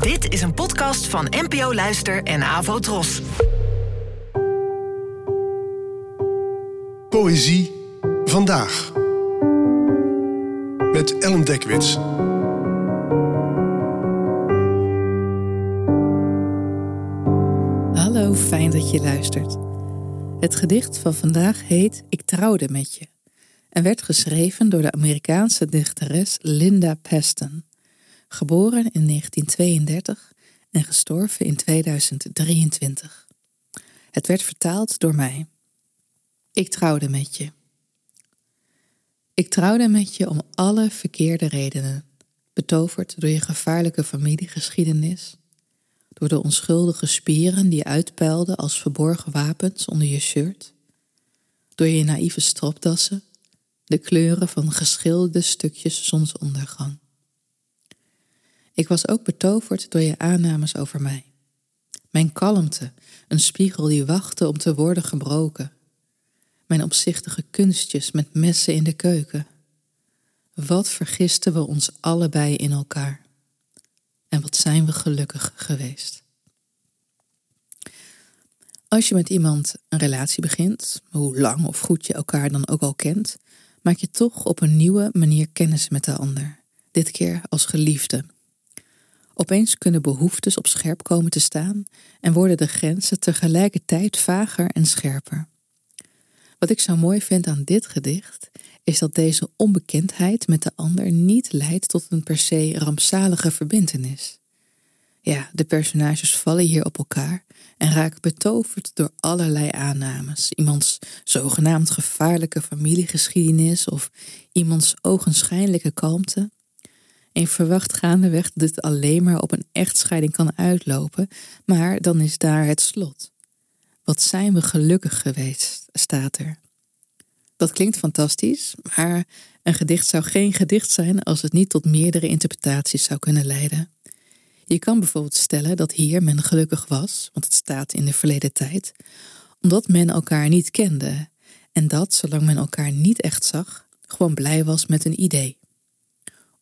Dit is een podcast van NPO Luister en Avo Tros. Poëzie vandaag. Met Ellen Dekwits. Hallo, fijn dat je luistert. Het gedicht van vandaag heet Ik trouwde met je en werd geschreven door de Amerikaanse dichteres Linda Paston, geboren in 1932 en gestorven in 2023. Het werd vertaald door mij. Ik trouwde met je. Ik trouwde met je om alle verkeerde redenen, betoverd door je gevaarlijke familiegeschiedenis, door de onschuldige spieren die uitpuilden als verborgen wapens onder je shirt, door je naïeve stropdassen, de kleuren van geschilderde stukjes zonsondergang. Ik was ook betoverd door je aannames over mij. Mijn kalmte, een spiegel die wachtte om te worden gebroken. Mijn opzichtige kunstjes met messen in de keuken. Wat vergisten we ons allebei in elkaar. En wat zijn we gelukkig geweest. Als je met iemand een relatie begint, hoe lang of goed je elkaar dan ook al kent, maak je toch op een nieuwe manier kennis met de ander. Dit keer als geliefde. Opeens kunnen behoeftes op scherp komen te staan en worden de grenzen tegelijkertijd vager en scherper. Wat ik zo mooi vind aan dit gedicht is dat deze onbekendheid met de ander niet leidt tot een per se rampzalige verbintenis. Ja, de personages vallen hier op elkaar en raken betoverd door allerlei aannames. Iemands zogenaamd gevaarlijke familiegeschiedenis of iemands ogenschijnlijke kalmte. En verwacht gaandeweg dat dit alleen maar op een echtscheiding kan uitlopen, maar dan is daar het slot. Wat zijn we gelukkig geweest, staat er. Dat klinkt fantastisch, maar een gedicht zou geen gedicht zijn als het niet tot meerdere interpretaties zou kunnen leiden. Je kan bijvoorbeeld stellen dat hier men gelukkig was, want het staat in de verleden tijd, omdat men elkaar niet kende en dat, zolang men elkaar niet echt zag, gewoon blij was met een idee.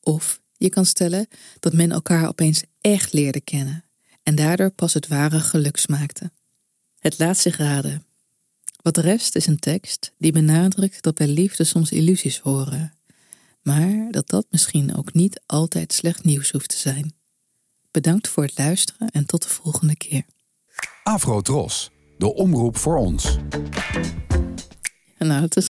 Of je kan stellen dat men elkaar opeens echt leerde kennen en daardoor pas het ware geluk smaakte. Het laat zich raden. Wat rest is een tekst die benadrukt dat bij liefde soms illusies horen, maar dat dat misschien ook niet altijd slecht nieuws hoeft te zijn. Bedankt voor het luisteren en tot de volgende keer. Afro Tros, de omroep voor ons. Nou, het is